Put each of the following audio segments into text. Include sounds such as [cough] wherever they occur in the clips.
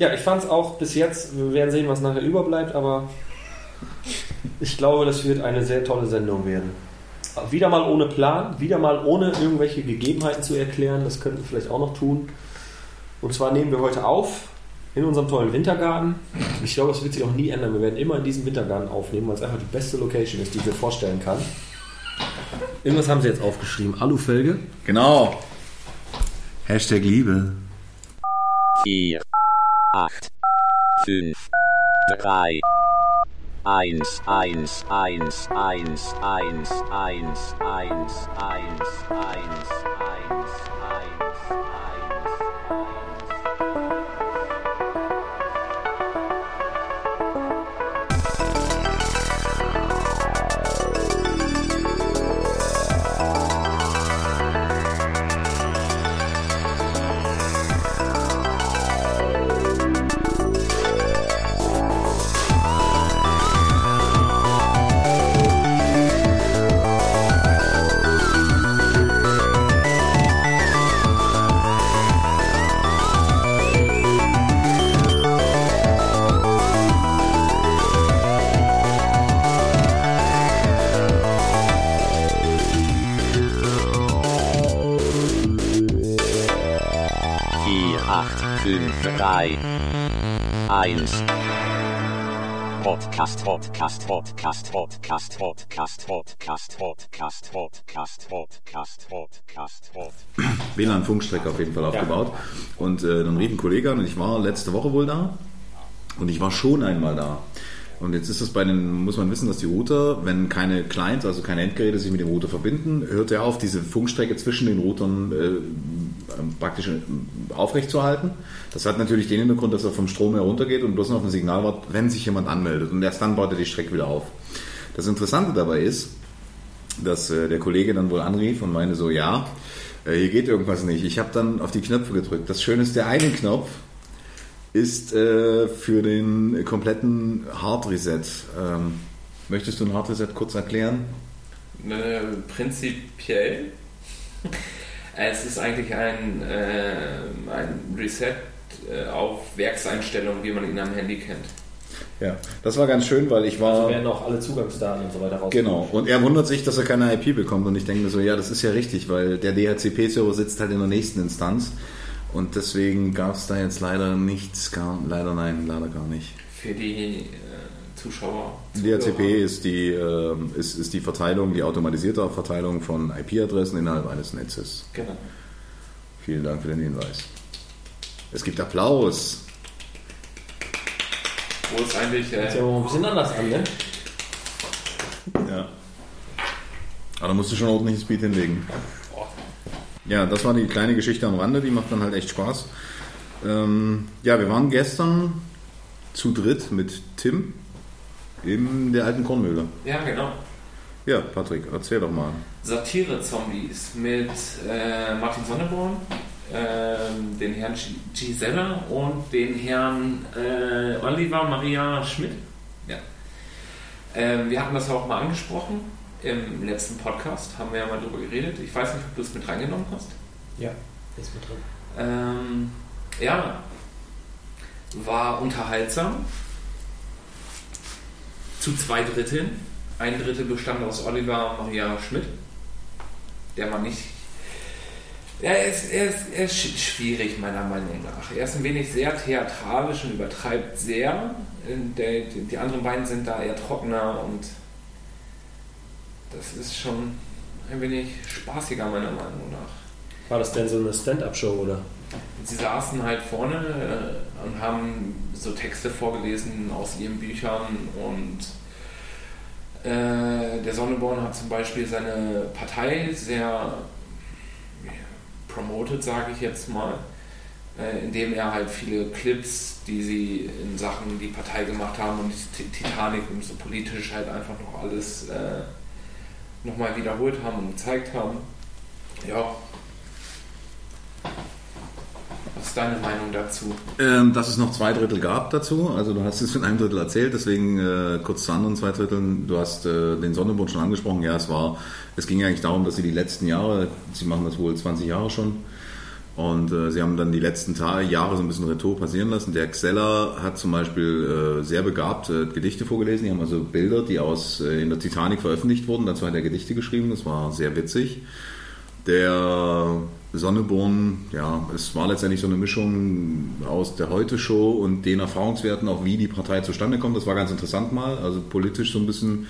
Ja, ich fand es auch bis jetzt, wir werden sehen, was nachher überbleibt, aber ich glaube, das wird eine sehr tolle Sendung werden. Wieder mal ohne Plan, wieder mal ohne irgendwelche Gegebenheiten zu erklären, das könnten wir vielleicht auch noch tun. Und zwar nehmen wir heute auf in unserem tollen Wintergarten. Ich glaube, das wird sich auch nie ändern. Wir werden immer in diesem Wintergarten aufnehmen, weil es einfach die beste Location ist, die ich mir vorstellen kann. Irgendwas haben sie jetzt aufgeschrieben. Alufelge. Genau. Hashtag Liebe. 4, 8, 5, 3, 1, 1, 1, 1, 1, 1, 1, 1, 1, 4, 1. Podcast, Podcast, Podcast, Podcast, Podcast, Podcast, Podcast, Podcast, Podcast, Podcast, Podcast. WLAN-Funkstrecke auf jeden Fall aufgebaut. Und äh, dann rief ein Kollege an und ich war letzte Woche wohl da. Und ich war schon einmal da. Und jetzt ist es bei den, muss man wissen, dass die Router, wenn keine Clients, also keine Endgeräte sich mit dem Router verbinden, hört er auf, diese Funkstrecke zwischen den Routern äh, praktisch äh, aufrechtzuerhalten. Das hat natürlich den Hintergrund, dass er vom Strom heruntergeht und bloß noch auf ein Signal wartet, wenn sich jemand anmeldet. Und erst dann baut er die Strecke wieder auf. Das Interessante dabei ist, dass äh, der Kollege dann wohl anrief und meinte so, ja, äh, hier geht irgendwas nicht. Ich habe dann auf die Knöpfe gedrückt. Das Schöne ist, der eine Knopf ist äh, für den kompletten Hard Reset. Ähm, möchtest du ein Hard Reset kurz erklären? Prinzipiell. Es ist eigentlich ein, äh, ein Reset äh, auf Werkseinstellungen, wie man ihn am Handy kennt. Ja, das war ganz schön, weil ich war. Also werden auch alle Zugangsdaten und so weiter raus. Genau, und er wundert sich, dass er keine IP bekommt. Und ich denke mir so, ja, das ist ja richtig, weil der DHCP-Server sitzt halt in der nächsten Instanz. Und deswegen gab es da jetzt leider nichts, gar, leider nein, leider gar nicht. Für die äh, Zuschauer. DHCP ist die, äh, ist, ist die Verteilung, die automatisierte Verteilung von IP-Adressen innerhalb eines Netzes. Genau. Vielen Dank für den Hinweis. Es gibt Applaus. Wo es eigentlich. Das Äh, ist ja ein bisschen anders an, ne? Ja. Aber da musst du schon ein ordentliches Beat hinlegen. Ja, das war die kleine Geschichte am Rande, die macht dann halt echt Spaß. Ähm, ja, wir waren gestern zu dritt mit Tim in der alten Kornmühle. ja, genau. Ja, Patrick, erzähl doch mal. Satire-Zombies mit äh, Martin Sonneborn, ähm, den Herrn G- Gisela und den Herrn äh, Oliver Maria Schmidt. Ja. Ähm, wir hatten das ja auch mal angesprochen im letzten Podcast, haben wir ja mal drüber geredet. Ich weiß nicht, ob du es mit reingenommen hast. Ja, ist mit drin. Ähm, ja, war unterhaltsam. Zu zwei Dritteln. Ein Drittel bestand aus Oliver Maria Schmidt, der man nicht. Er ist, er, ist, er ist sch- schwierig, meiner Meinung nach. Er ist ein wenig sehr theatralisch und übertreibt sehr. Die, die anderen beiden sind da eher trockener und das ist schon ein wenig spaßiger, meiner Meinung nach. War das denn so eine Stand-Up-Show oder? Sie saßen halt vorne äh, und haben so Texte vorgelesen aus ihren Büchern und äh, der Sonneborn hat zum Beispiel seine Partei sehr promoted, sage ich jetzt mal, äh, indem er halt viele Clips, die sie in Sachen die Partei gemacht haben und die Ti- Titanic und so politisch halt einfach noch alles äh, nochmal wiederholt haben und gezeigt haben. Ja. Was ist deine Meinung dazu? Ähm, dass es noch zwei Drittel gab dazu. Also du hast es in einem Drittel erzählt, deswegen äh, kurz zu anderen zwei Dritteln. Du hast äh, den Sonnenbund schon angesprochen. Ja, es war, es ging eigentlich darum, dass sie die letzten Jahre, sie machen das wohl 20 Jahre schon, Und äh, sie haben dann die letzten Tage, Jahre so ein bisschen Retour passieren lassen. Der Xeller hat zum Beispiel äh, sehr begabt äh, Gedichte vorgelesen. Die haben also Bilder, die aus äh, in der Titanic veröffentlicht wurden. Dazu hat er Gedichte geschrieben. Das war sehr witzig. Der Sonneborn, ja, es war letztendlich so eine Mischung aus der Heute-Show und den Erfahrungswerten, auch wie die Partei zustande kommt. Das war ganz interessant mal. Also politisch so ein bisschen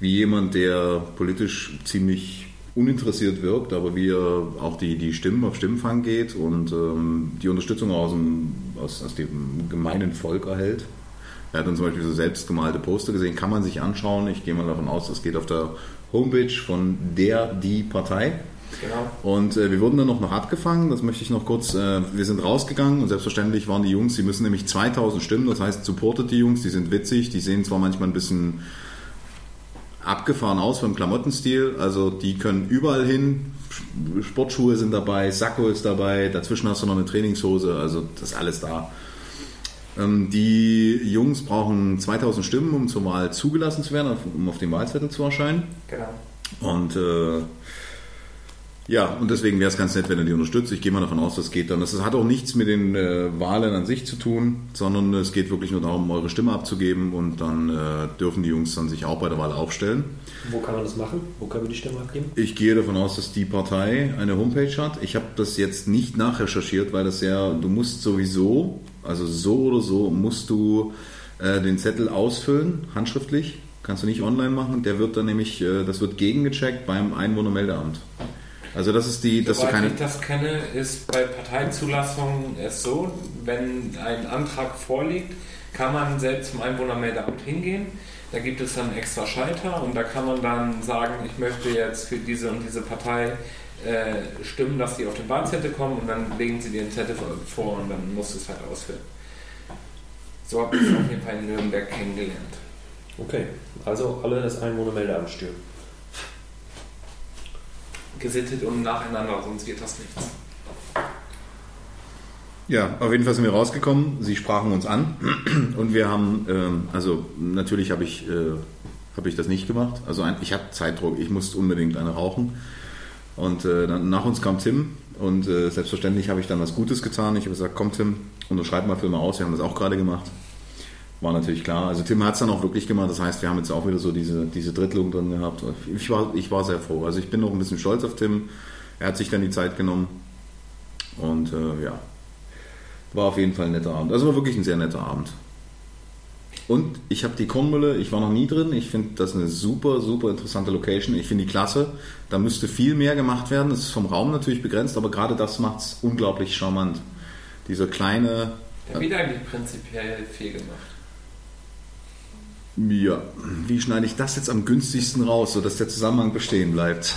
wie jemand, der politisch ziemlich uninteressiert wirkt, aber wie er auch die, die Stimmen auf Stimmenfang geht und ähm, die Unterstützung aus dem, aus, aus dem gemeinen Volk erhält. Er hat dann zum Beispiel so selbstgemalte Poster gesehen, kann man sich anschauen. Ich gehe mal davon aus, das geht auf der Homepage von der, die Partei. Genau. Und äh, wir wurden dann noch, noch abgefangen, das möchte ich noch kurz, äh, wir sind rausgegangen und selbstverständlich waren die Jungs, die müssen nämlich 2000 Stimmen, das heißt supportet die Jungs, die sind witzig, die sehen zwar manchmal ein bisschen abgefahren aus vom Klamottenstil, also die können überall hin, Sportschuhe sind dabei, Sakko ist dabei, dazwischen hast du noch eine Trainingshose, also das ist alles da. Ähm, Die Jungs brauchen 2000 Stimmen, um zur Wahl zugelassen zu werden, um auf dem Wahlzettel zu erscheinen. Genau. Und äh, ja, und deswegen wäre es ganz nett, wenn ihr die unterstützt. Ich gehe mal davon aus, das geht dann. Das hat auch nichts mit den äh, Wahlen an sich zu tun, sondern es geht wirklich nur darum, eure Stimme abzugeben und dann äh, dürfen die Jungs dann sich auch bei der Wahl aufstellen. Wo kann man das machen? Wo können wir die Stimme abgeben? Ich gehe davon aus, dass die Partei eine Homepage hat. Ich habe das jetzt nicht nachrecherchiert, weil das ja, du musst sowieso, also so oder so, musst du äh, den Zettel ausfüllen, handschriftlich. Kannst du nicht online machen. Der wird dann nämlich, äh, das wird gegengecheckt beim Einwohnermeldeamt. Also das ist die, dass du Soweit keine. ich das kenne, ist bei Parteizulassungen es so, wenn ein Antrag vorliegt, kann man selbst zum Einwohnermeldeamt hingehen. Da gibt es dann extra Schalter und da kann man dann sagen, ich möchte jetzt für diese und diese Partei äh, stimmen, dass die auf den Wahlzettel kommen und dann legen sie den Zettel vor und dann musst du es halt ausfüllen. So habe ich es auf jeden Fall in Nürnberg kennengelernt. Okay, also alle das Einwohnermeldeamt stören. Gesittet und nacheinander, sonst wird das nichts. Ja, auf jeden Fall sind wir rausgekommen. Sie sprachen uns an und wir haben, ähm, also natürlich habe ich, äh, habe ich das nicht gemacht. Also ein, ich hatte Zeitdruck, ich musste unbedingt eine rauchen. Und äh, dann, nach uns kam Tim und äh, selbstverständlich habe ich dann was Gutes getan. Ich habe gesagt, komm Tim, unterschreib mal mal aus. Wir haben das auch gerade gemacht. War natürlich klar. Also Tim hat es dann auch wirklich gemacht. Das heißt, wir haben jetzt auch wieder so diese, diese Drittelung drin gehabt. Ich war, ich war sehr froh. Also ich bin noch ein bisschen stolz auf Tim. Er hat sich dann die Zeit genommen. Und äh, ja, war auf jeden Fall ein netter Abend. Also war wirklich ein sehr netter Abend. Und ich habe die Kornmülle, ich war noch nie drin. Ich finde das eine super, super interessante Location. Ich finde die klasse. Da müsste viel mehr gemacht werden. Das ist vom Raum natürlich begrenzt, aber gerade das macht es unglaublich charmant. Dieser kleine, Der wird eigentlich prinzipiell viel gemacht. Ja, wie schneide ich das jetzt am günstigsten raus, sodass der Zusammenhang bestehen bleibt?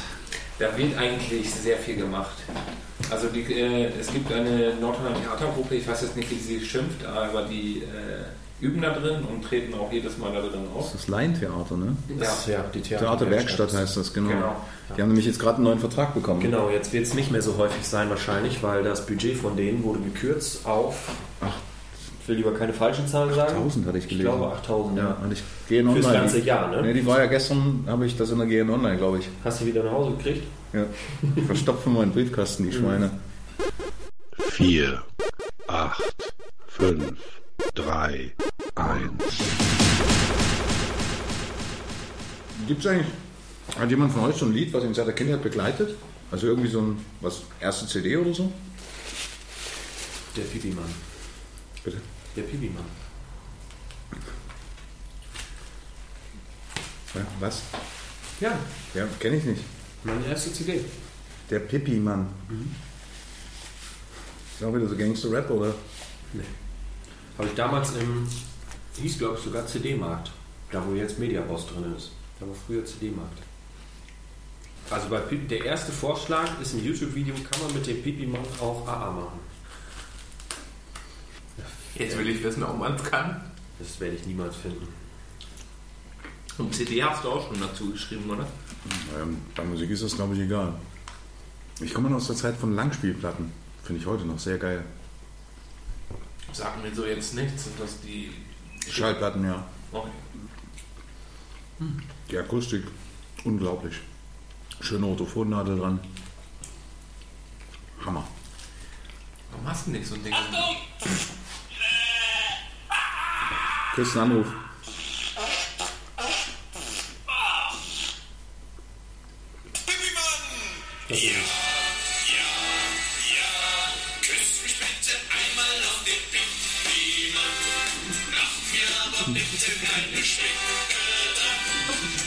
Da wird eigentlich sehr viel gemacht. Also die, äh, es gibt eine Nordrheiner Theatergruppe, ich weiß jetzt nicht, wie sie schimpft, aber die äh, üben da drin und treten auch jedes Mal da drin auf. Das ist Laientheater, ne? Das, ja, die Theaterwerkstatt heißt das, genau. Genau. Die haben nämlich jetzt gerade einen neuen Vertrag bekommen. Genau, jetzt wird es nicht mehr so häufig sein wahrscheinlich, weil das Budget von denen wurde gekürzt auf, Ach. Ich will lieber keine falschen Zahlen sagen. 8000 hatte ich Ich gelesen. glaube 8000, ja. Und ich gehe Fürs online. ganze Jahr, ne? Ne, die war ja gestern, habe ich das in der GN Online, glaube ich. Hast du wieder nach Hause gekriegt? Ja. Ich verstopfe meinen Briefkasten, die Schweine. 4, 8, 5, 3, 1. Gibt es eigentlich, hat jemand von euch so ein Lied, was ihn seit der Kindheit begleitet? Also irgendwie so ein, was, erste CD oder so? Der Pipi-Mann. Bitte. Der Pipi-Mann. Was? Ja, Ja, kenne ich nicht. meine erste CD. Der Pippi-Mann. Ist auch wieder so Gangster-Rap, oder? Nee. Habe ich damals im, hieß glaube ich sogar CD-Markt. Da wo jetzt Mediaboss drin ist. Da war früher CD-Markt. Also bei Pipi, der erste Vorschlag ist im YouTube-Video, kann man mit dem Pipi-Mann auch AA machen. Jetzt will ich wissen, ob man es kann. Das werde ich niemals finden. Und CD hast du auch schon dazu geschrieben, oder? Ähm, bei Musik ist das, glaube ich, egal. Ich komme noch aus der Zeit von Langspielplatten. Finde ich heute noch sehr geil. Sagen mir so jetzt nichts. Sind das die. Schallplatten, ja. Okay. Die Akustik, unglaublich. Schöne Orthophonnadel dran. Hammer. Warum hast du nicht so ein Ding? Kriegst einen Anruf. Das ist es. Küss mich bitte einmal auf den Pipi-Mann. Mach mir aber bitte keine Schminke dran.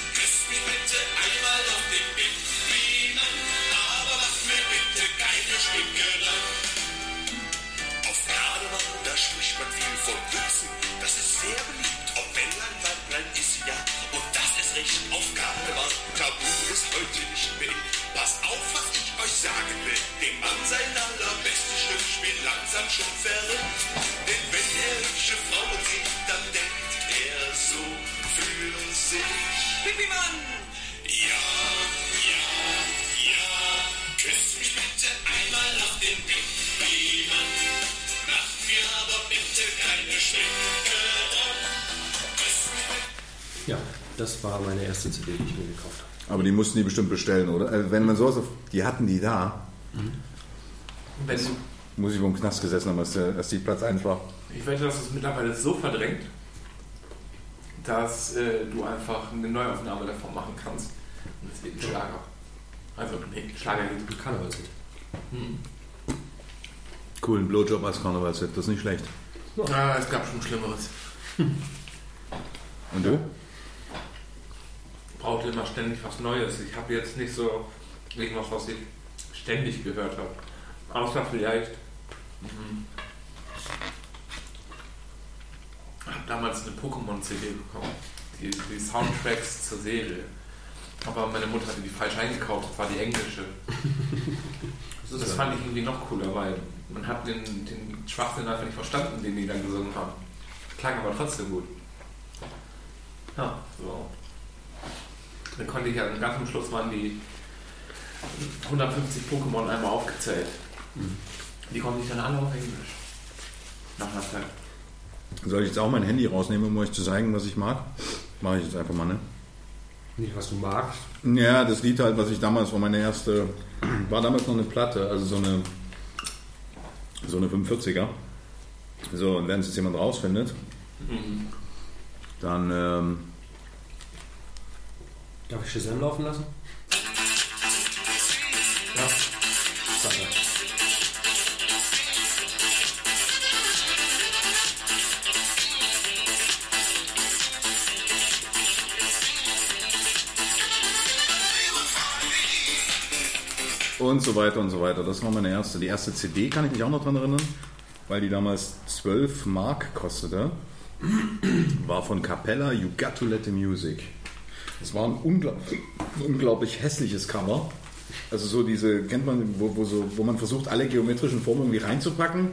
Sein allerbestes Stück spielt langsam schon verrückt. Denn wenn er hübsche Frauen sieht, dann denkt er so für sich. Pipi-Mann! Ja, ja, ja. Küss mich bitte einmal auf den Pipi-Mann. Mach mir aber bitte keine Schminke dran. Ja, das war meine erste CD, die ich mir gekauft habe. Aber die mussten die bestimmt bestellen, oder? Äh, Wenn man sowas auf, die hatten die da, Wenn muss ich wohl im Knast gesessen haben, als, als die Platz 1 war. ich wette, dass es mittlerweile so verdrängt, dass äh, du einfach eine Neuaufnahme davon machen kannst. Und es wird ein Schlager. Also, nee, Schlager geht. Karnevalshit. Coolen Blowjob als Karnevalshit, das ist nicht schlecht. Ah, es gab schon Schlimmeres. Und du? Brauchte immer ständig was Neues. Ich habe jetzt nicht so irgendwas, was ich ständig gehört habe. Außer vielleicht. Mhm. Ich habe damals eine Pokémon-CD bekommen. Die, die Soundtracks zur Serie. Aber meine Mutter hatte die falsch eingekauft. Das war die englische. Das fand ich irgendwie noch cooler, weil man hat den, den Schwachsinn einfach nicht verstanden, den die dann gesungen haben. Klang aber trotzdem gut. Ja, so. Dann konnte ich ja ganz am Schluss waren die 150 Pokémon einmal aufgezählt. Die konnte ich dann alle auf Englisch. Nach einer Zeit. Soll ich jetzt auch mein Handy rausnehmen, um euch zu zeigen, was ich mag? Mache ich jetzt einfach mal, ne? Nicht, was du magst. Ja, das Lied halt, was ich damals war meine erste, war damals noch eine Platte, also so eine, so eine 45er. So, und wenn es jetzt jemand rausfindet, dann, ähm, Darf ich Shazam laufen lassen? Und so weiter und so weiter. Das war meine erste. Die erste CD kann ich mich auch noch dran erinnern, weil die damals 12 Mark kostete. War von Capella, You Got to Let the Music. Das war ein unglaublich, unglaublich hässliches Cover. Also so diese, kennt man, wo, wo, so, wo man versucht, alle geometrischen Formen irgendwie reinzupacken,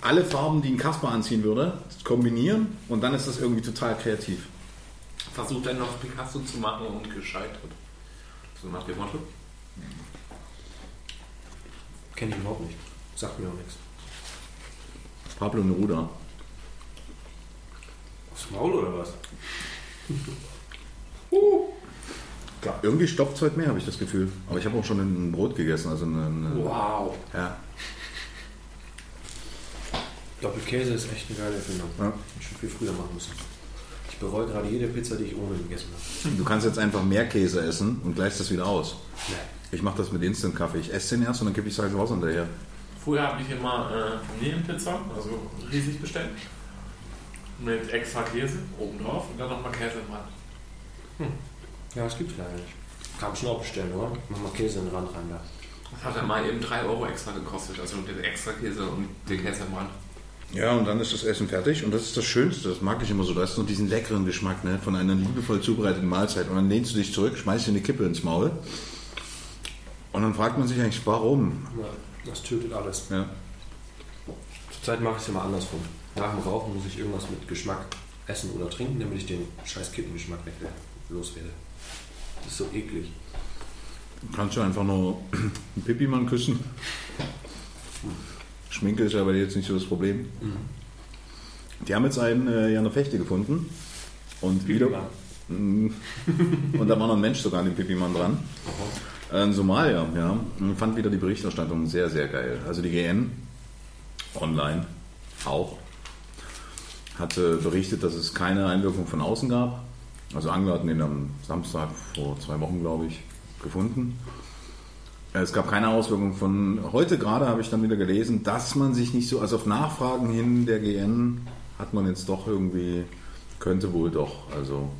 alle Farben, die ein Kasper anziehen würde, kombinieren und dann ist das irgendwie total kreativ. Versucht dann noch Picasso zu machen und gescheitert. So nach dem Motto. Kenne ich überhaupt nicht. Sagt mir auch nichts. Pablo Neruda. Aufs Maul oder was? [laughs] Klar, irgendwie stoppt es heute mehr, habe ich das Gefühl. Aber ich habe auch schon ein Brot gegessen, also eine, eine Wow. ja. Doppelkäse ist echt eine geile Erfindung. Ja. Ich schon viel früher machen müssen. Ich bereue gerade jede Pizza, die ich ohne gegessen habe. Du kannst jetzt einfach mehr Käse essen und gleichst das wieder aus. Nee. Ich mache das mit Instant-Kaffee. Ich esse den erst und dann kippe ich Salz Wasser hinterher. Früher habe ich immer äh, Familienpizza, also riesig bestellt. Mit extra Käse obendrauf und dann nochmal Käse im Rand. Ja, das gibt's leider nicht. Kann man schon auch bestellen, oder? Mach mal Käse in den Rand rein da. Das hat dann mal eben 3 Euro extra gekostet, also der extra Käse und der Käse im Rand. Ja, und dann ist das Essen fertig und das ist das Schönste. Das mag ich immer so. Du hast noch diesen leckeren Geschmack ne, von einer liebevoll zubereiteten Mahlzeit. Und dann lehnst du dich zurück, schmeißt dir eine Kippe ins Maul. Und dann fragt man sich eigentlich, warum? Ja, das tötet alles. Ja. Zurzeit mache ich es immer andersrum. Nach dem Rauchen muss ich irgendwas mit Geschmack essen oder trinken, damit ich den scheiß Kippengeschmack weg loswerde. Das ist so eklig. Kannst du einfach nur [clears throat] einen Pipi-Mann küssen? Schminke ist aber jetzt nicht so das Problem. Die haben jetzt einen äh, ja eine Fechte gefunden. Und wieder. Mm. und da war noch ein Mensch sogar an dem Pipi-Mann dran. Äh, Ein Somalier, ja. Und fand wieder die Berichterstattung sehr, sehr geil. Also die GN online auch, hatte berichtet, dass es keine Einwirkung von außen gab. Also Angler hatten ihn am Samstag vor zwei Wochen, glaube ich, gefunden. Es gab keine Auswirkung von heute gerade habe ich dann wieder gelesen, dass man sich nicht so, also auf Nachfragen hin der GN hat man jetzt doch irgendwie, könnte wohl doch, also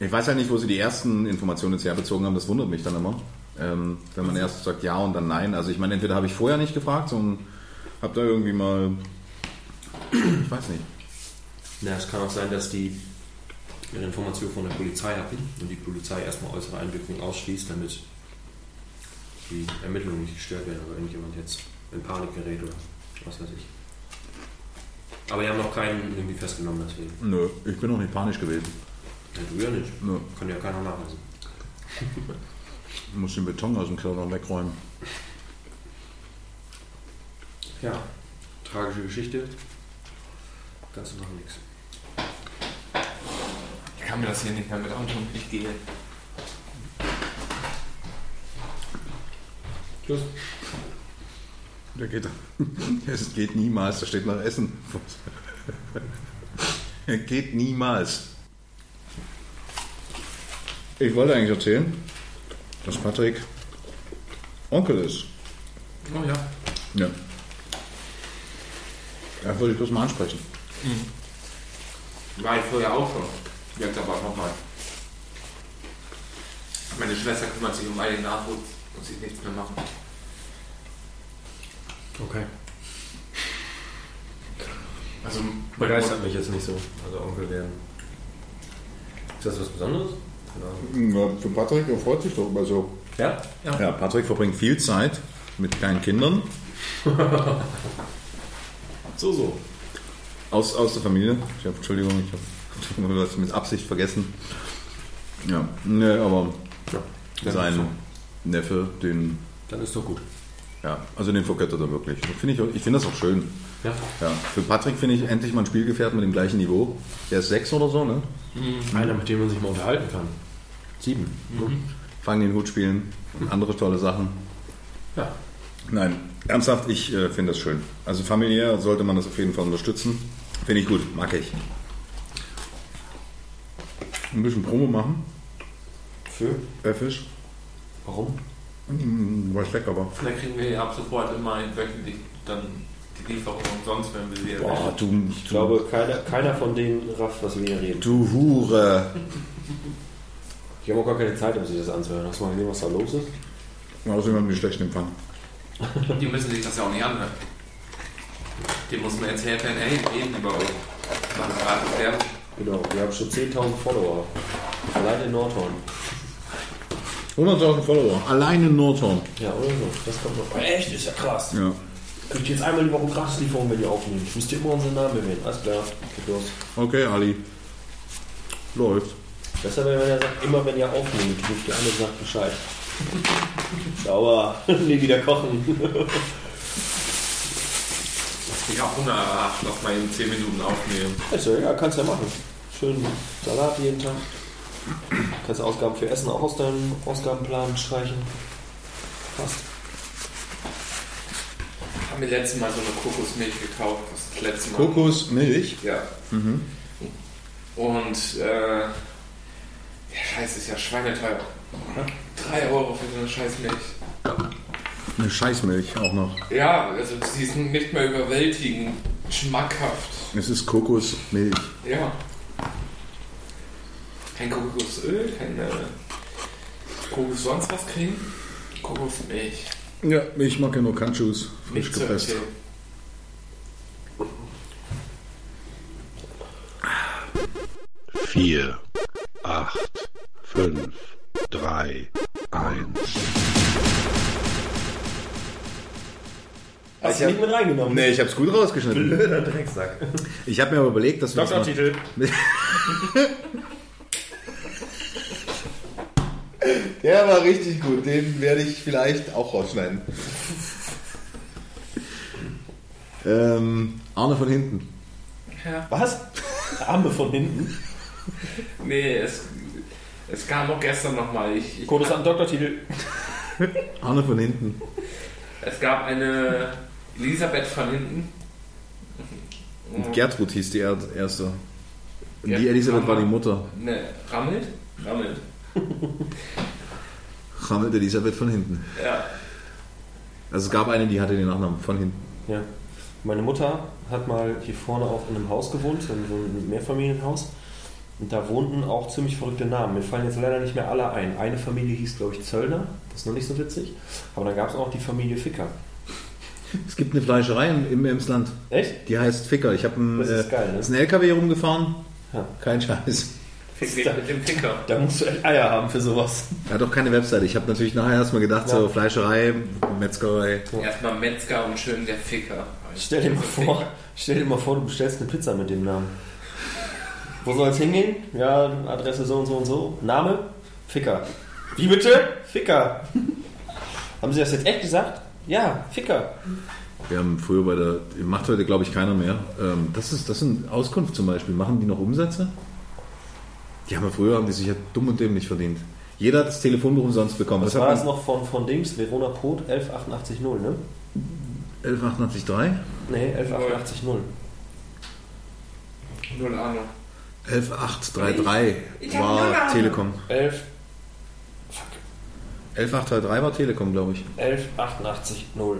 ich weiß ja nicht, wo sie die ersten Informationen jetzt herbezogen haben, das wundert mich dann immer. Ähm, wenn man erst sagt ja und dann nein. Also ich meine, entweder habe ich vorher nicht gefragt, sondern habe da irgendwie mal, ich weiß nicht. Ja, es kann auch sein, dass die ihre Information von der Polizei hatten und die Polizei erstmal äußere Einwirkungen ausschließt, damit die Ermittlungen nicht gestört werden oder irgendjemand jetzt in Panik gerät oder was weiß ich. Aber die haben noch keinen irgendwie festgenommen, deswegen. Nö, ich bin noch nicht panisch gewesen. Ja, du ja nicht. Nö. Kann ja keiner nachweisen. Ich muss den Beton aus dem Keller noch wegräumen. Ja, tragische Geschichte. Kannst du machen nichts. Ich kann mir das hier nicht mehr mit antun. Ich gehe. Tschüss. Der geht, [laughs] es geht niemals, da steht noch Essen. [laughs] Er geht niemals. Ich wollte eigentlich erzählen, dass Patrick Onkel ist. Oh ja. Ja. Ja, wollte ich bloß mal ansprechen. War ich vorher auch schon. Jetzt aber nochmal. Meine Schwester kümmert sich um all den Nachwuchs und sieht nichts mehr machen. Okay. Also Begeistert mich jetzt nicht so. Also Onkel werden. Ist das was Besonderes? Ja, für Patrick, er freut sich doch immer so. Ja? Ja, Patrick verbringt viel Zeit mit kleinen Kindern [laughs] So, so. aus, aus der Familie. Ich habe, Entschuldigung, ich habe das mit Absicht vergessen. Ja, ne, aber Ja. Sein so. Neffe, den, Dann ist doch gut. ja, also den vergöttert er wirklich. Das Finde ich, ich finde das auch schön. Ja. Ja, für Patrick finde ich endlich mal ein Spielgefährten mit dem gleichen Niveau. Der ist sechs oder so, ne? Einer, mit dem man sich mal unterhalten kann. Sieben. Fangen den Hut spielen und andere tolle Sachen. Ja. Nein, ernsthaft, ich äh, finde das schön. Also familiär sollte man das auf jeden Fall unterstützen. Finde ich gut, mag ich. Ein bisschen Promo machen, Für? äh, Fisch. Warum? Hm, War lecker, aber. Vielleicht kriegen wir ab sofort immer wöchentlich dann die Lieferung umsonst, wenn wir sie Boah, du, Ich glaube, keiner, keiner von denen rafft, was wir hier reden. du Hure. Ich habe auch gar keine Zeit, um sich das anzuhören. Hast du mal gesehen, was da los ist? Außerdem haben die schlechten Empfang. Die müssen sich das ja auch nicht anhören. Dem muss man erzählen, hey, wir reden über euch. Machen gerade Werbung. Genau, wir haben schon 10.000 Follower. Allein in Nordhorn. 100.000 Follower, allein in Nordhorn. Ja, oder so. Das kommt noch. Echt? Ist ja krass. Ja. Könnt ihr jetzt einmal die Woche Gratislieferung, wenn ihr aufnehmt. Ich müsst ihr immer unseren Namen erwähnen. Alles klar. Geht los. Okay, Ali. Läuft. Besser wäre, wenn er sagt, immer wenn ihr aufnehmt, ruft der andere sagt Bescheid. [laughs] Sauber. [laughs] Nie wieder kochen. Ich habe Hunger, ach, lass mal in 10 Minuten aufnehmen. Ist ja kannst ja machen. Schön Salat jeden Tag. Kannst Ausgaben für Essen auch aus deinem Ausgabenplan streichen. Passt. Ich habe mir letztes Mal so eine Kokosmilch gekauft. Das letzte Mal. Kokosmilch. Ja. Und, äh, ja, scheiße, ist ja schweineteuer. 3 Euro für so eine Scheißmilch. Eine Scheißmilch auch noch. Ja, also sie ist nicht mehr überwältigend schmackhaft. Es ist Kokosmilch. Ja. Kein Kokosöl, kein äh, Kokos sonst was kriegen. Kokosmilch. Ja, ich mag ja nur Countries. Frisch gepresst. vier, acht, fünf, drei, eins. Hast du nicht mit reingenommen? Nee, ich hab's gut rausgeschnitten. Blöder Drecksack. Ich habe mir aber überlegt, dass wir das mal, Doktortitel. [laughs] Der war richtig gut. Den werde ich vielleicht auch rausschneiden. ähm, Arne von hinten. Ja. Was? Arme von hinten. Nee, es, es kam auch gestern nochmal. Ich, ich, Kodus hat einen Doktortitel. Arne von hinten. es gab eine Elisabeth von hinten. Und Gertrud hieß die er- erste. Und die Elisabeth war Mama. die Mutter. Ne, Rammelt? Rammelt. [laughs] Rammelt Elisabeth von hinten. Ja. Also es gab eine, die hatte den Nachnamen von hinten. Ja. Meine Mutter hat mal hier vorne auch in einem Haus gewohnt, in so einem Mehrfamilienhaus. Und da wohnten auch ziemlich verrückte Namen. Mir fallen jetzt leider nicht mehr alle ein. Eine Familie hieß, glaube ich, Zöllner. Das ist noch nicht so witzig. Aber dann gab es auch die Familie Ficker. Es gibt eine Fleischerei im, Emsland. Echt? Die heißt Ficker. Ich habe einen, Das ist äh, geil, ne? ist ein LKW rumgefahren. Ja. Kein Scheiß. Fick mit dem Ficker. Da musst du echt Eier haben für sowas. Er hat auch keine Webseite. Ich habe natürlich nachher erstmal gedacht, Ja. so Fleischerei, Metzgerei. Erstmal Metzger und schön der Ficker. Stell dir mal vor, stell dir mal vor, du bestellst eine Pizza mit dem Namen. Wo soll es hingehen? Ja, Adresse so und so und so. Name? Ficker. Wie bitte? Ficker. Haben Sie das jetzt echt gesagt? Ja, Ficker. Wir haben früher bei der, macht heute glaube ich keiner mehr. Ähm, das ist, das sind Auskunft zum Beispiel. Machen die noch Umsätze? Die haben ja früher, haben die sich ja dumm und dämlich verdient. Jeder hat das Telefonbuch umsonst bekommen. Was Was war es noch von, von Dings? Verona Pot 11880, ne? 11883? Nee, 11880. Null Ahnung. 11833 Ich hab null war. Telekom. 11, 11833 war Telekom, glaube ich. 11880. Guten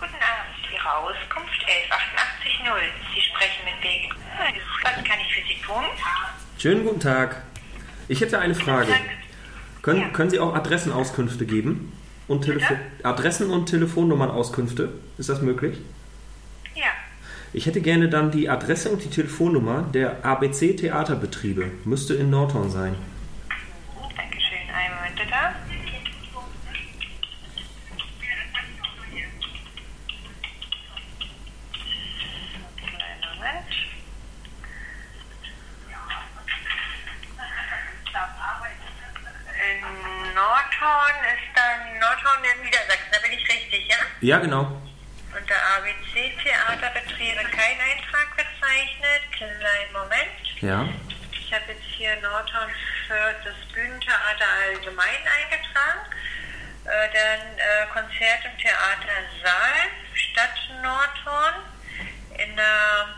Abend, Ihre Auskunft 11880. Sie sprechen mit Birgit. Was kann ich für Sie tun? Schönen guten Tag. Ich hätte eine Frage. Können, können Sie auch Adressenauskünfte geben? Und Telefo Adressen- und Telefonnummernauskünfte? Ist das möglich? Ja, Ich hätte gerne dann die Adresse und die Telefonnummer der ABC Theaterbetriebe. Müsste in Nordhorn sein. Dankeschön. Einen Moment bitte. Kleinen Moment. In Nordhorn ist dann Nordhorn in Niedersachsen, da bin ich richtig, ja? Ja, genau. Unter ABC Theaterbetriebe kein Eintrag verzeichnet. Kleinen Moment. Ja. Ich habe jetzt hier Nordhorn für das Bühnentheater allgemein eingetragen. Äh, dann äh, Konzert- und Theatersaal, Stadt Nordhorn, in der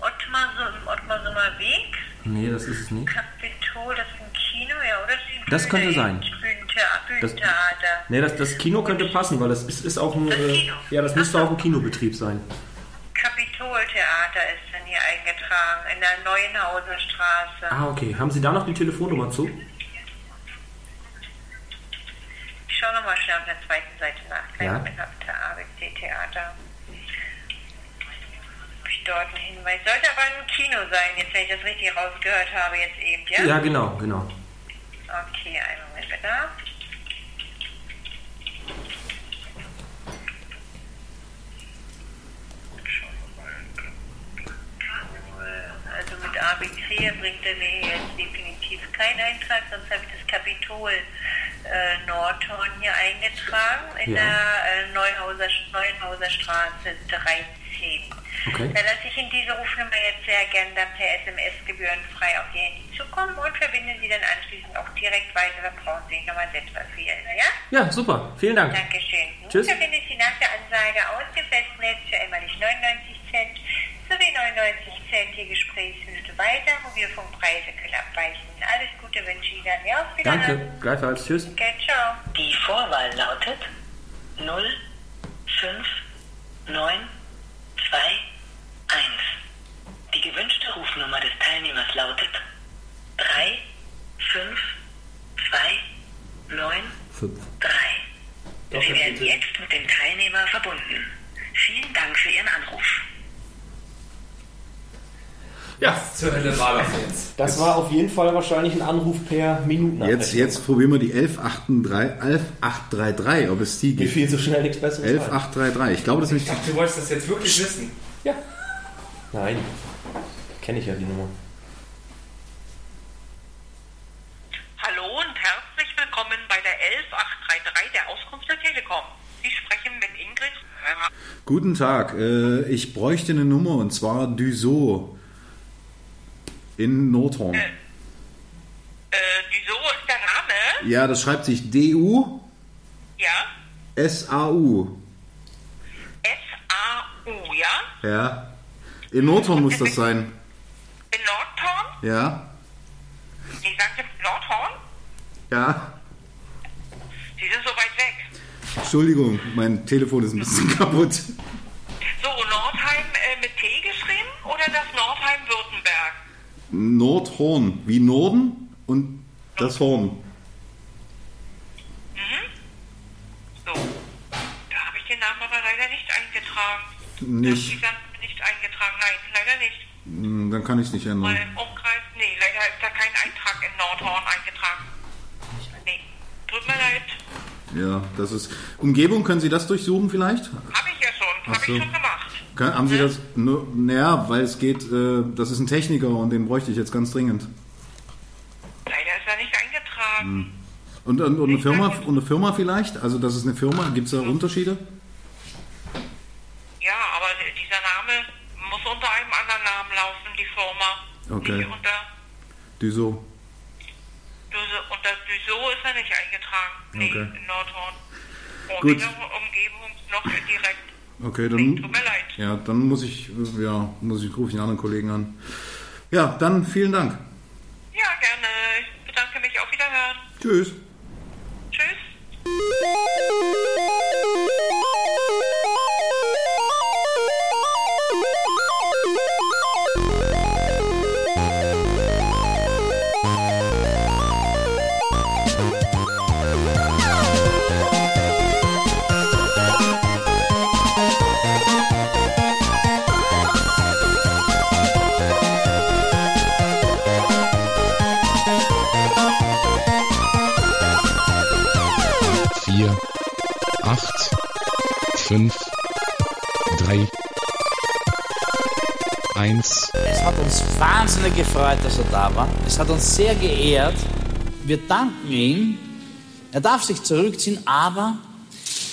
Ottmar, im Ottmar Weg. Nee, das ist es nicht. Kapitol, das ist ein Kino, ja, oder? die Das könnte sein. Das-. Nee, das, das Kino könnte passen, weil das ist, ist auch ein. Das Äh, Kino. ja, das müsste auch ein Kinobetrieb sein. Kapitoltheater ist dann hier eingetragen, in der Neuenhauser Straße. Ah, okay. Haben Sie da noch die Telefonnummer zu? Ich schaue nochmal schnell auf der zweiten Seite nach. Kleinen Ja. Moment, auf der ABC Theater. Ob ich dort einen Hinweis. Sollte aber ein Kino sein, jetzt wenn ich das richtig rausgehört habe, jetzt eben, ja? Ja, genau, genau. Okay, einen Moment bitte. Also mit ABC bringt er mir jetzt definitiv keinen Eintrag, sonst habe ich das Kapitol äh, Nordhorn hier eingetragen in Ja. der äh, Neuhauser, Neuenhauser Straße 13. Okay. Da lasse ich Ihnen diese Rufnummer jetzt sehr gerne dann per SMS gebührenfrei auf Ihr Handy zukommen und verbinde Sie dann anschließend auch direkt weiter. Da brauchen Sie sich nochmal selbst wählen, ja? Ja, super. Vielen Dank. Dankeschön. Nun Tschüss. verbinde ich Sie nach der Ansage aus dem Festnetz für einmalig 99 Cent sowie 99 Cent die Gesprächshilfe weiter. Mobilfunkpreise können abweichen. Alles Gute wünsche ich Ihnen. Ja, auf Wiedersehen. Danke. Gleichfalls. Tschüss. Okay, ciao. Die Vorwahl lautet 0, 5, 9, 2, 1. Die gewünschte Rufnummer des Teilnehmers lautet 3, 5, 2, 9, Fünf. 3. Sie werden jetzt mit dem Teilnehmer verbunden. Vielen Dank für Ihren Anruf. Ja, Zur Hölle war das jetzt. das war auf jeden Fall wahrscheinlich ein Anruf per Minuten. Jetzt, jetzt probieren wir die 11833, 11833, ob es die gibt. fiel so schnell nichts Besseres ein. 11833. Ich glaube, das ist Ich nicht. dachte, du wolltest das jetzt wirklich wissen. Ja. Nein. Kenne ich ja die Nummer. Hallo und herzlich willkommen bei der 11833 der Auskunft der Telekom. Sie sprechen mit Ingrid. Guten Tag, äh, ich bräuchte eine Nummer und zwar Düso in Nordhorn. Äh, wieso ist der Name? Ja, das schreibt sich DU Ja, S-A-U. S-A-U, ja? Ja. In Nordhorn muss das sein. In Nordhorn? Ja. Nee, sagen Sie Nordhorn? Ja. Sie sind so weit weg. Entschuldigung, mein Telefon ist ein bisschen [laughs] kaputt. Nordhorn, wie Norden und das Horn. So. Da habe ich den Namen aber leider nicht eingetragen. Nicht. Nicht eingetragen. Nein, leider nicht. Hm, Dann kann ich es nicht ändern. Mein Umkreis, nee, leider ist da kein Eintrag in Nordhorn eingetragen. Nee, tut mir leid. Ja, das ist. Umgebung, können Sie das durchsuchen vielleicht? Habe ich ja schon, habe so. ich schon gemacht. Kann, haben Sie das? Naja, weil es geht, äh, das ist ein Techniker und den bräuchte ich jetzt ganz dringend. Leider ist er nicht eingetragen. Und, und, und, eine Firma, und eine Firma vielleicht? Also das ist eine Firma, gibt es da Unterschiede? Ja, aber dieser Name muss unter einem anderen Namen laufen, die Firma. Okay. Nicht unter, Düso. Düse, unter Düso ist er nicht eingetragen. Nee, Okay. in Nordhorn. Und Gut. in der Umgebung noch direkt. Okay, Nee, tut dann, mir leid. ja, dann muss ich, ja, muss ich, rufe ich einen anderen Kollegen an. Ja, dann vielen Dank. Ja, gerne. Ich bedanke mich. Auf Wiederhören. Tschüss. Tschüss. Es hat uns wahnsinnig gefreut, dass er da war. Es hat uns sehr geehrt. Wir danken ihm. Er darf sich zurückziehen, aber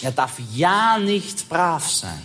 er darf ja nicht brav sein.